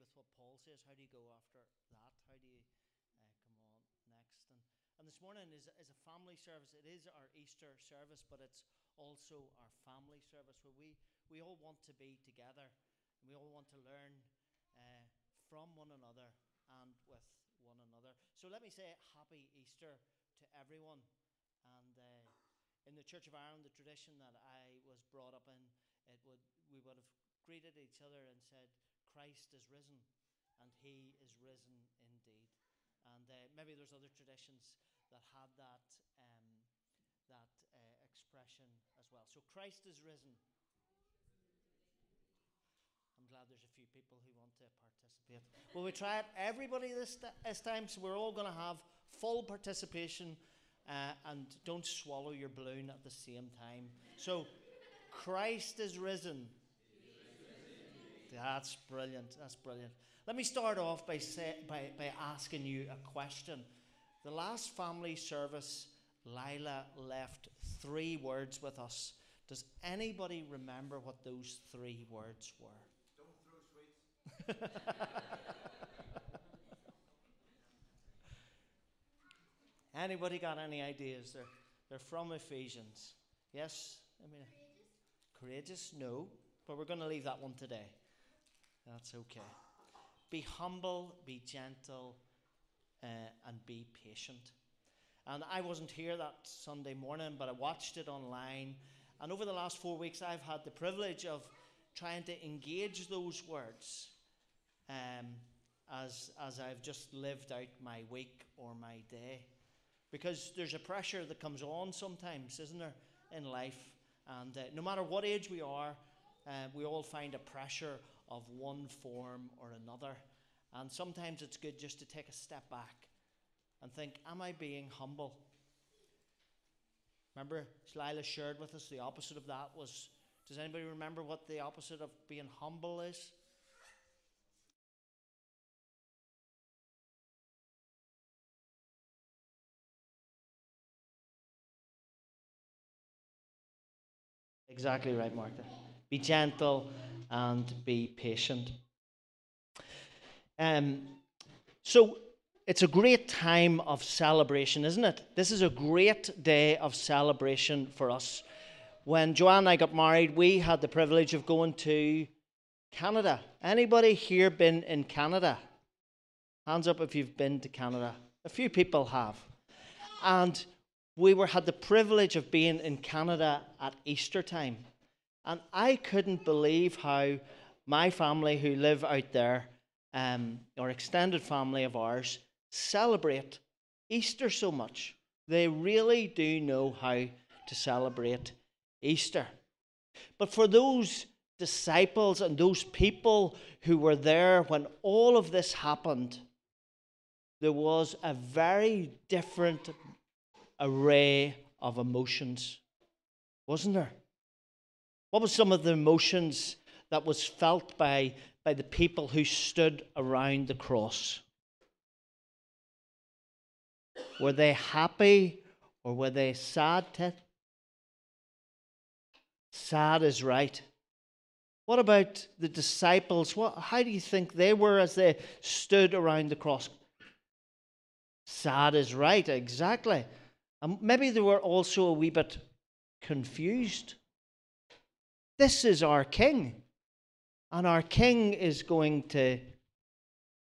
with what Paul says. How do you go after that? How do you uh, come on next? And, and this morning is, is a family service. It is our Easter service, but it's also our family service where we, we all want to be together and we all want to learn uh, from one another and with one another. So let me say Happy Easter to everyone. And uh, in the Church of Ireland, the tradition that I was brought up in, it would we would have greeted each other and said, "Christ is risen, and He is risen indeed." And uh, maybe there's other traditions that had that um, that uh, expression as well. So Christ is risen. I'm glad there's a few people who want to participate. Will we try it? Everybody this, this time, so we're all going to have full participation. Uh, and don't swallow your balloon at the same time. So, Christ is risen. That's brilliant. That's brilliant. Let me start off by, say, by, by asking you a question. The last family service, Lila left three words with us. Does anybody remember what those three words were? Don't throw sweets. Anybody got any ideas? They're, they're from Ephesians. Yes? I mean, courageous? No. But we're going to leave that one today. That's okay. Be humble, be gentle, uh, and be patient. And I wasn't here that Sunday morning, but I watched it online. And over the last four weeks, I've had the privilege of trying to engage those words um, as, as I've just lived out my week or my day. Because there's a pressure that comes on sometimes, isn't there, in life? And uh, no matter what age we are, uh, we all find a pressure of one form or another. And sometimes it's good just to take a step back and think, Am I being humble? Remember, Lila shared with us the opposite of that was. Does anybody remember what the opposite of being humble is? Exactly right, Martha. Be gentle and be patient. Um, so it's a great time of celebration, isn't it? This is a great day of celebration for us. When Joanne and I got married, we had the privilege of going to Canada. Anybody here been in Canada? Hands up if you've been to Canada. A few people have. And we were had the privilege of being in Canada at Easter time. And I couldn't believe how my family who live out there, um, or extended family of ours, celebrate Easter so much. They really do know how to celebrate Easter. But for those disciples and those people who were there when all of this happened, there was a very different array of emotions, wasn't there? What was some of the emotions that was felt by, by the people who stood around the cross? Were they happy or were they sad? Sad is right. What about the disciples? What, how do you think they were as they stood around the cross? Sad is right, exactly. And maybe they were also a wee bit confused. This is our king. And our king is going to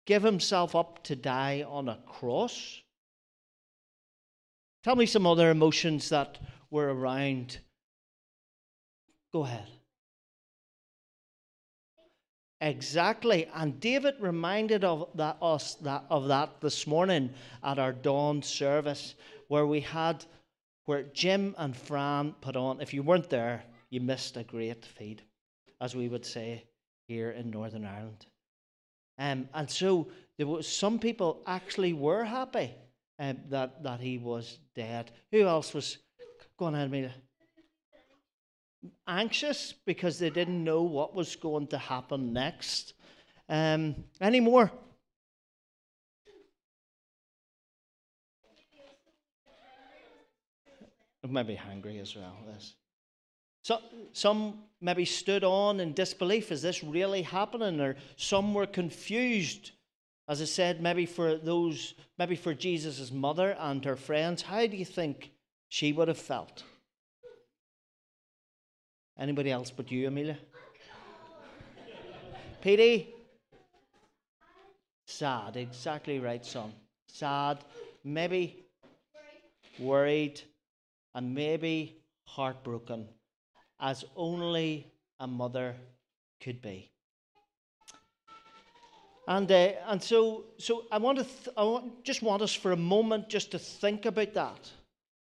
give himself up to die on a cross. Tell me some other emotions that were around. Go ahead. Exactly. And David reminded of that, us that, of that this morning at our dawn service where we had, where Jim and Fran put on, if you weren't there, you missed a great feed, as we would say here in Northern Ireland. Um, and so there was some people actually were happy um, that that he was dead. Who else was going ahead, Amelia? Anxious because they didn't know what was going to happen next. Um, any more? Maybe hungry as well. Yes. So, some maybe stood on in disbelief. Is this really happening? Or some were confused. As I said, maybe for those, maybe for Jesus' mother and her friends, how do you think she would have felt? Anybody else but you, Amelia? Petey? Sad, exactly right, son. Sad, maybe worried, and maybe heartbroken, as only a mother could be. And, uh, and so, so I, want to th- I want, just want us for a moment just to think about that.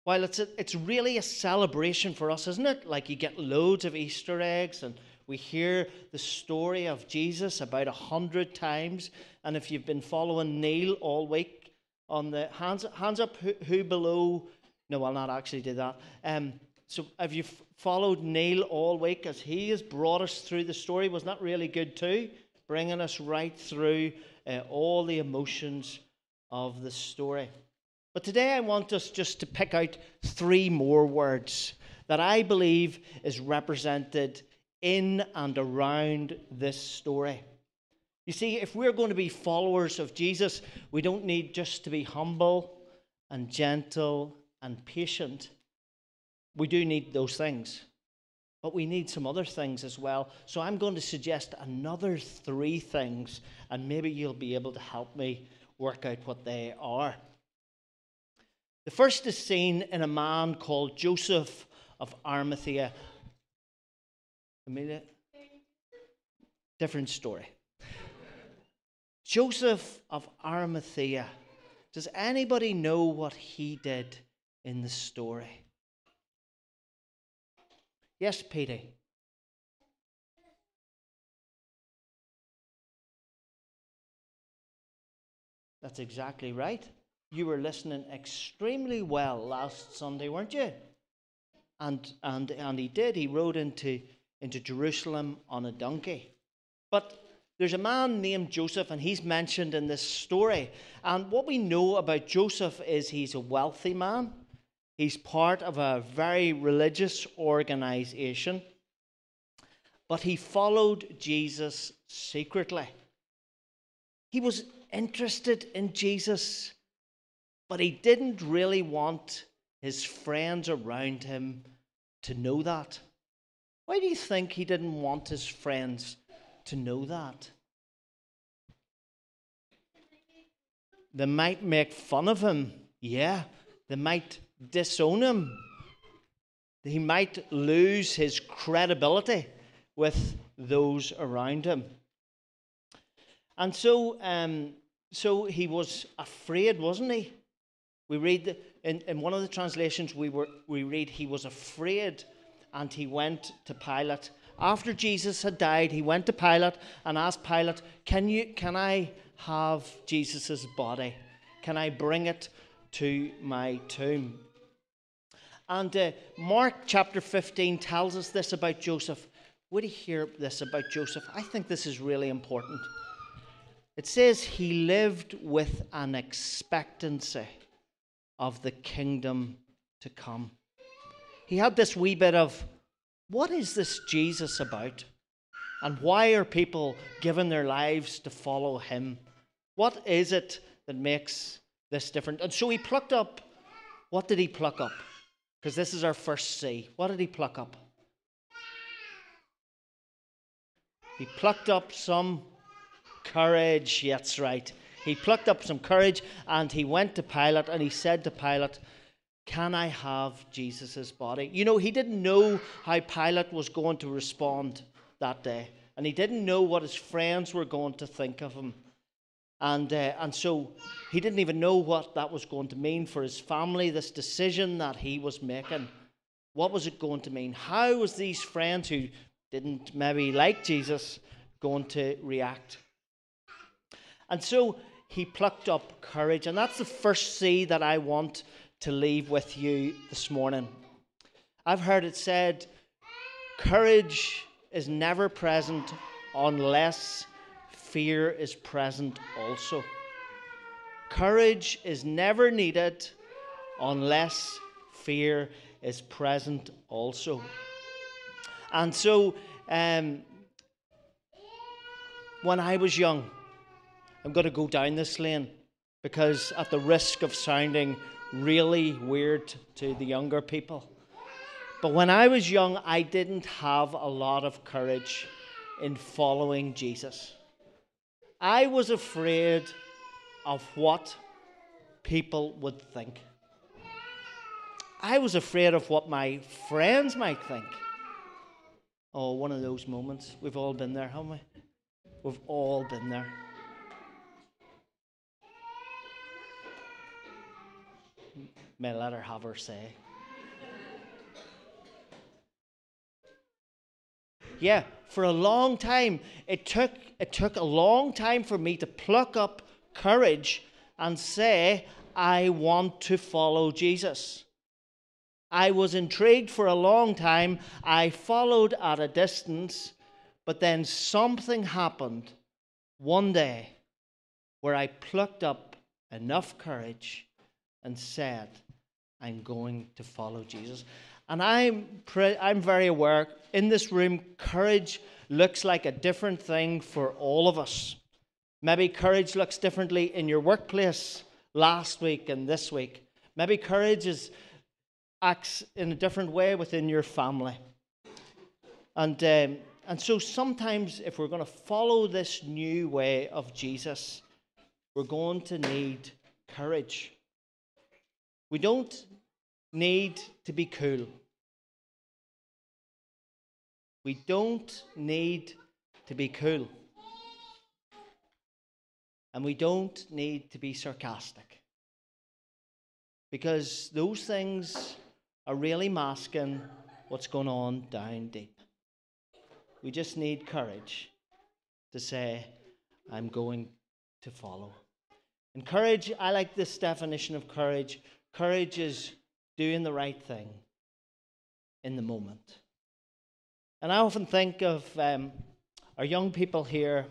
While it's, a, it's really a celebration for us, isn't it? Like you get loads of Easter eggs and we hear the story of Jesus about a hundred times. And if you've been following Neil all week on the hands, hands up, who, who below? No, I'll not actually do that. Um, so have you followed Neil all week as he has brought us through the story? Was that really good too? Bringing us right through uh, all the emotions of the story. But today I want us just to pick out three more words that I believe is represented in and around this story. You see, if we're going to be followers of Jesus, we don't need just to be humble and gentle and patient. We do need those things, but we need some other things as well. So I'm going to suggest another three things, and maybe you'll be able to help me work out what they are. The first is seen in a man called Joseph of Arimathea. Amelia? Different story. Joseph of Arimathea. Does anybody know what he did in the story? Yes, Petey. That's exactly right. You were listening extremely well last Sunday, weren't you? And, and, and he did. He rode into, into Jerusalem on a donkey. But there's a man named Joseph, and he's mentioned in this story. And what we know about Joseph is he's a wealthy man, he's part of a very religious organization. But he followed Jesus secretly. He was interested in Jesus but he didn't really want his friends around him to know that. Why do you think he didn't want his friends to know that? They might make fun of him, yeah. They might disown him. He might lose his credibility with those around him. And so, um, so he was afraid, wasn't he? We read in, in one of the translations, we, were, we read, he was afraid and he went to Pilate. After Jesus had died, he went to Pilate and asked Pilate, Can, you, can I have Jesus' body? Can I bring it to my tomb? And uh, Mark chapter 15 tells us this about Joseph. Would you hear this about Joseph? I think this is really important. It says he lived with an expectancy of the kingdom to come. He had this wee bit of, what is this Jesus about? And why are people giving their lives to follow him? What is it that makes this different? And so he plucked up, what did he pluck up? Because this is our first C. What did he pluck up? He plucked up some courage. That's right. He plucked up some courage and he went to Pilate and he said to Pilate, Can I have Jesus' body? You know, he didn't know how Pilate was going to respond that day. And he didn't know what his friends were going to think of him. And, uh, and so he didn't even know what that was going to mean for his family, this decision that he was making. What was it going to mean? How was these friends who didn't maybe like Jesus going to react? And so he plucked up courage. And that's the first C that I want to leave with you this morning. I've heard it said, courage is never present unless fear is present also. Courage is never needed unless fear is present also. And so, um, when I was young, I'm going to go down this lane because, at the risk of sounding really weird to the younger people, but when I was young, I didn't have a lot of courage in following Jesus. I was afraid of what people would think. I was afraid of what my friends might think. Oh, one of those moments. We've all been there, haven't we? We've all been there. May let her have her say. Yeah, for a long time, it took, it took a long time for me to pluck up courage and say, I want to follow Jesus. I was intrigued for a long time. I followed at a distance, but then something happened one day where I plucked up enough courage and said, I'm going to follow Jesus. And I'm, pre- I'm very aware in this room, courage looks like a different thing for all of us. Maybe courage looks differently in your workplace last week and this week. Maybe courage is acts in a different way within your family. And, um, and so sometimes, if we're going to follow this new way of Jesus, we're going to need courage. We don't need to be cool. We don't need to be cool. And we don't need to be sarcastic. Because those things are really masking what's going on down deep. We just need courage to say, I'm going to follow. And courage, I like this definition of courage. Courage is doing the right thing in the moment. And I often think of um, our young people here,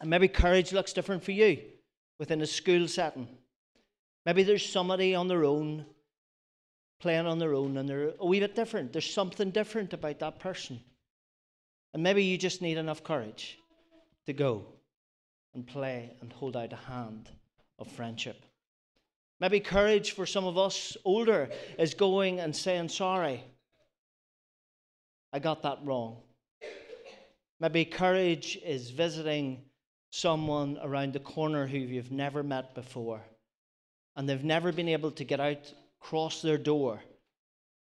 and maybe courage looks different for you within a school setting. Maybe there's somebody on their own playing on their own and they're a wee bit different. There's something different about that person. And maybe you just need enough courage to go and play and hold out a hand of friendship. Maybe courage for some of us older is going and saying, Sorry, I got that wrong. Maybe courage is visiting someone around the corner who you've never met before and they've never been able to get out cross their door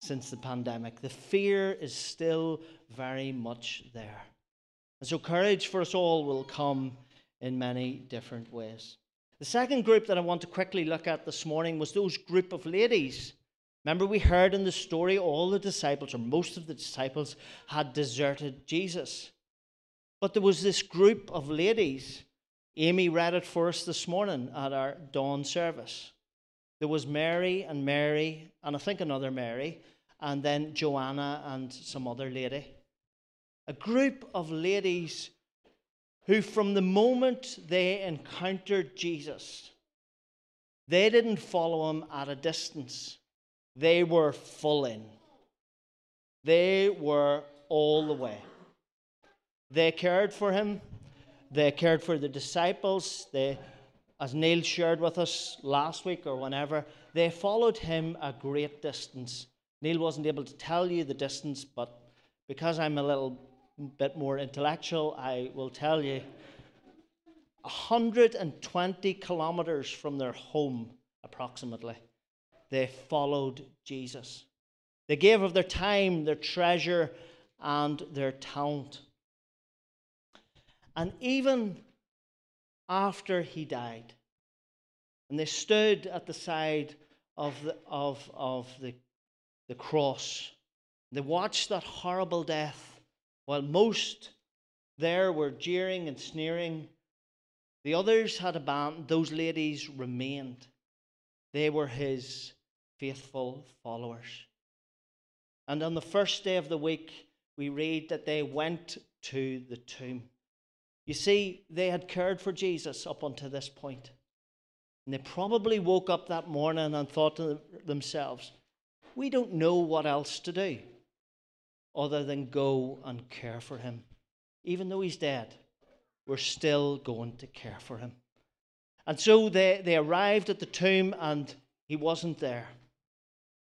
since the pandemic. The fear is still very much there. And so, courage for us all will come in many different ways. The second group that I want to quickly look at this morning was those group of ladies. Remember, we heard in the story all the disciples, or most of the disciples, had deserted Jesus. But there was this group of ladies. Amy read it for us this morning at our dawn service. There was Mary and Mary, and I think another Mary, and then Joanna and some other lady. A group of ladies who, from the moment they encountered Jesus, they didn't follow him at a distance. They were full in. They were all the way. They cared for him. They cared for the disciples. They as Neil shared with us last week or whenever, they followed him a great distance. Neil wasn't able to tell you the distance, but because I'm a little bit more intellectual, I will tell you 120 kilometers from their home, approximately, they followed Jesus. They gave of their time, their treasure, and their talent. And even after he died. And they stood at the side of the, of, of the, the cross. They watched that horrible death while most there were jeering and sneering. The others had abandoned, those ladies remained. They were his faithful followers. And on the first day of the week, we read that they went to the tomb. You see, they had cared for Jesus up until this point. And they probably woke up that morning and thought to themselves, we don't know what else to do. other than go and care for him. Even though he's dead, we're still going to care for him. And so they, they arrived at the tomb and he wasn't there.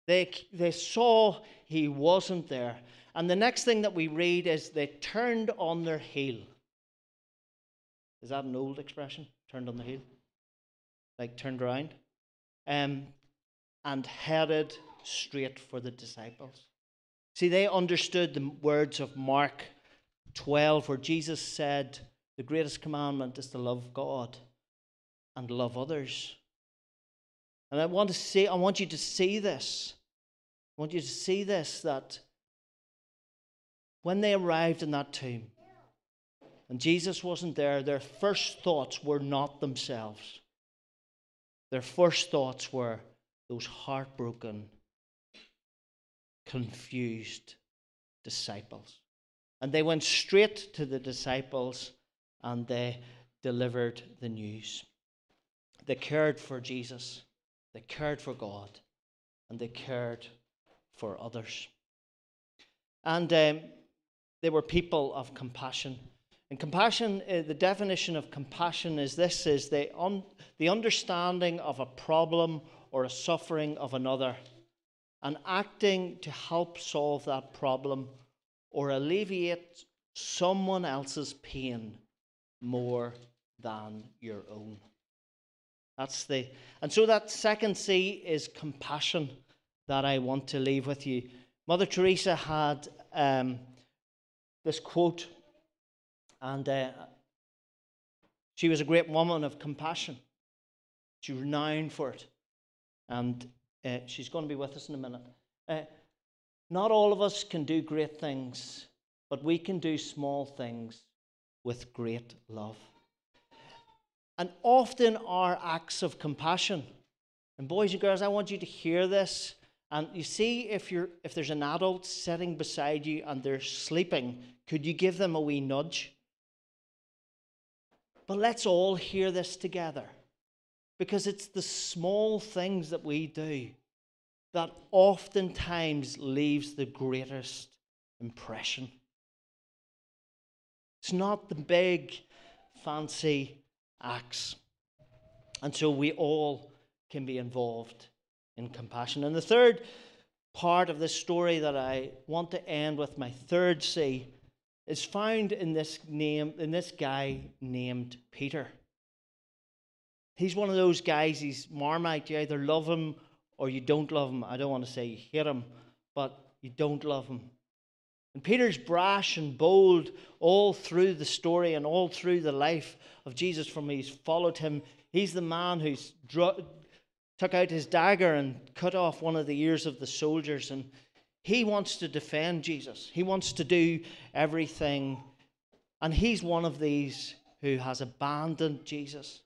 They, they saw he wasn't there. And the next thing that we read is they turned on their heel. Is that an old expression? Turned on the heel? Like turned around? Um, and headed straight for the disciples. See, they understood the words of Mark 12, where Jesus said, The greatest commandment is to love God and love others. And I want to see, I want you to see this. I want you to see this that when they arrived in that tomb and Jesus wasn't there, their first thoughts were not themselves. Their first thoughts were those heartbroken, confused disciples. And they went straight to the disciples and they delivered the news. They cared for Jesus, they cared for God, and they cared for others. And um, they were people of compassion. And compassion, uh, the definition of compassion is this is the, un, the understanding of a problem or a suffering of another and acting to help solve that problem or alleviate someone else's pain more than your own. That's the and so that second C is compassion that I want to leave with you. Mother Teresa had um, this quote, and uh, she was a great woman of compassion. She was renowned for it, and uh, she's going to be with us in a minute. Uh, not all of us can do great things, but we can do small things with great love. And often our acts of compassion, and boys and girls, I want you to hear this. And you see, if you're if there's an adult sitting beside you and they're sleeping, could you give them a wee nudge? But let's all hear this together. Because it's the small things that we do that oftentimes leaves the greatest impression. It's not the big, fancy acts. And so we all can be involved in compassion. And the third part of this story that I want to end with, my third C, is found in this name, in this guy named Peter. He's one of those guys, he's marmite. You either love him or you don't love him. I don't want to say you hate him, but you don't love him. And Peter's brash and bold all through the story and all through the life of Jesus from he's followed him. He's the man who's dro- took out his dagger and cut off one of the ears of the soldiers and he wants to defend Jesus. He wants to do everything and he's one of these who has abandoned Jesus.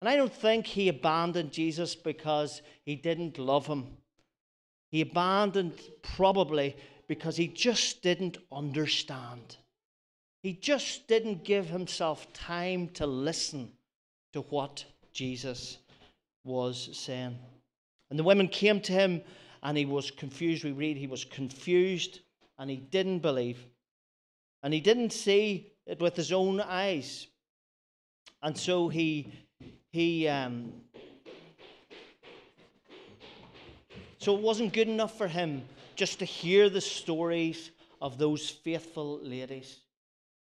And I don't think he abandoned Jesus because he didn't love him. He abandoned probably because he just didn't understand. He just didn't give himself time to listen to what Jesus was saying. And the women came to him and he was confused. We read he was confused and he didn't believe. And he didn't see it with his own eyes. And so he he um, so it wasn't good enough for him just to hear the stories of those faithful ladies.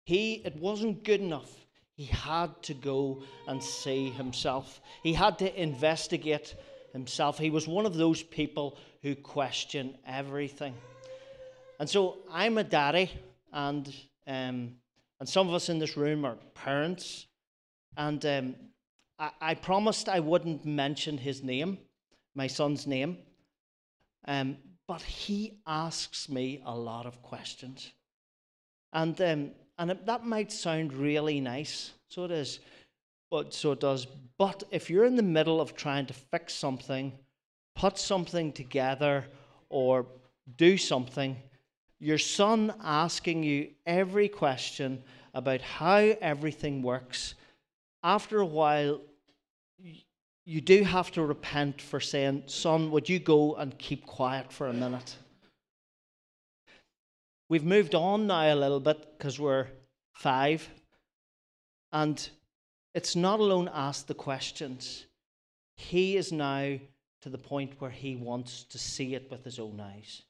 He, it wasn't good enough. He had to go and see himself. He had to investigate himself. He was one of those people who question everything. And so I'm a daddy, and um, and some of us in this room are parents. And um, I, I, promised I wouldn't mention his name, my son's name. Um, but he asks me a lot of questions. And, um, and it, that might sound really nice, so it is, but so it does. But if you're in the middle of trying to fix something, put something together, or do something, your son asking you every question about how everything works, after a while, you do have to repent for saying, Son, would you go and keep quiet for a minute? We've moved on now a little bit because we're five. And it's not alone asked the questions. He is now to the point where he wants to see it with his own eyes.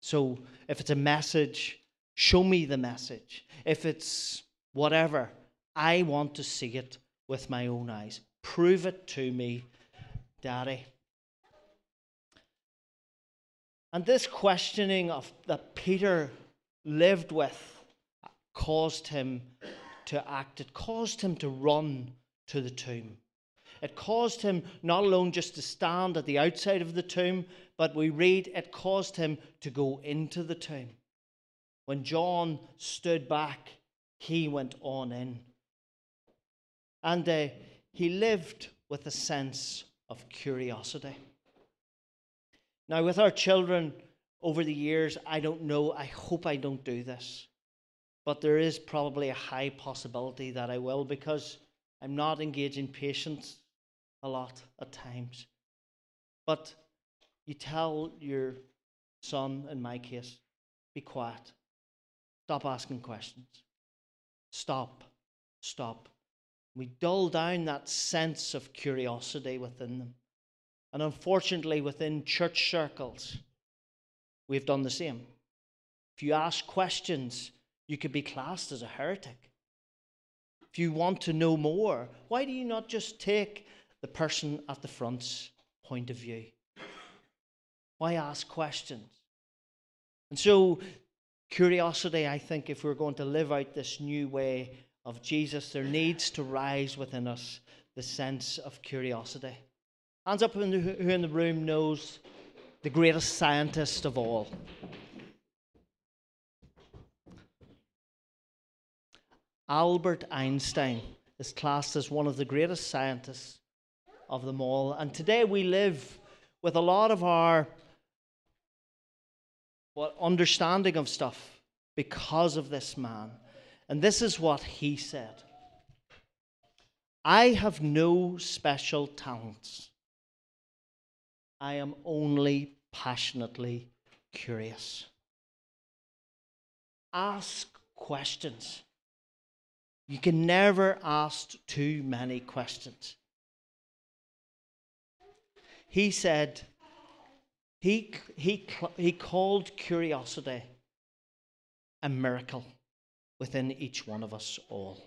So if it's a message, show me the message. If it's whatever, I want to see it with my own eyes. Prove it to me, Daddy. And this questioning of that Peter lived with caused him to act. It caused him to run to the tomb. It caused him not alone just to stand at the outside of the tomb, but we read it caused him to go into the tomb. When John stood back, he went on in. And uh, he lived with a sense of curiosity. Now, with our children over the years, I don't know, I hope I don't do this, but there is probably a high possibility that I will because I'm not engaging patience a lot at times. But you tell your son, in my case, be quiet. Stop asking questions. Stop. Stop. We dull down that sense of curiosity within them. And unfortunately, within church circles, we've done the same. If you ask questions, you could be classed as a heretic. If you want to know more, why do you not just take the person at the front's point of view? Why ask questions? And so, curiosity, I think, if we're going to live out this new way of Jesus, there needs to rise within us the sense of curiosity. Hands up who in the room knows the greatest scientist of all. Albert Einstein is classed as one of the greatest scientists of them all. And today we live with a lot of our understanding of stuff because of this man. And this is what he said I have no special talents. I am only passionately curious. Ask questions. You can never ask too many questions. He said, he, he, he called curiosity a miracle within each one of us all.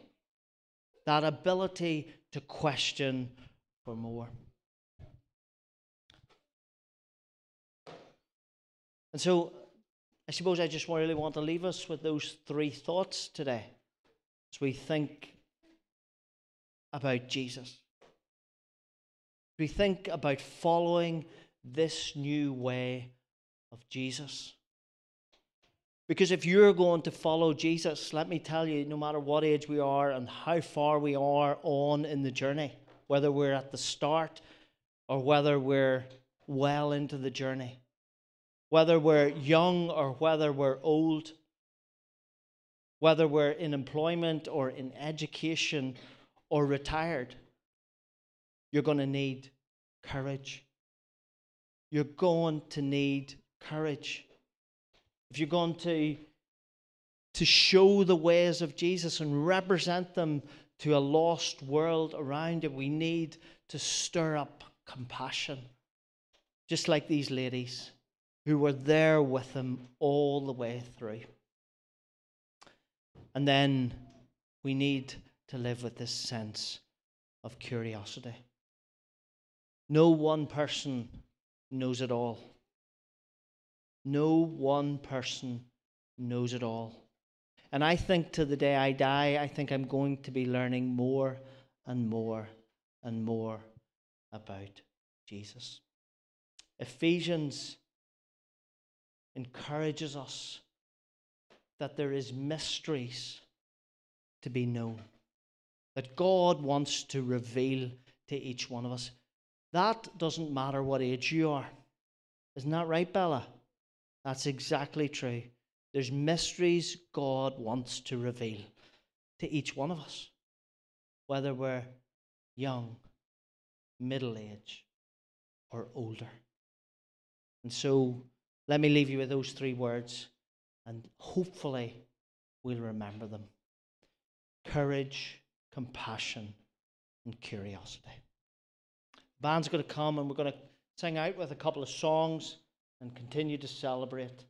That ability to question for more. And so I suppose I just really want to leave us with those three thoughts today as we think about Jesus. We think about following this new way of Jesus. Because if you're going to follow Jesus, let me tell you, no matter what age we are and how far we are on in the journey, whether we're at the start or whether we're well into the journey, whether we're young or whether we're old, whether we're in employment or in education or retired, you're going to need courage. You're going to need courage. If you're going to, to show the ways of Jesus and represent them to a lost world around you, we need to stir up compassion, just like these ladies who were there with him all the way through. And then we need to live with this sense of curiosity. No one person knows it all. No one person knows it all. And I think to the day I die, I think I'm going to be learning more and more and more about Jesus. Ephesians encourages us that there is mysteries to be known, that God wants to reveal to each one of us. That doesn't matter what age you are. Isn't that right, Bella? That's exactly true. There's mysteries God wants to reveal to each one of us, whether we're young, middle age, or older. And so let me leave you with those three words, and hopefully we'll remember them courage, compassion, and curiosity. Band's going to come and we're going to sing out with a couple of songs and continue to celebrate.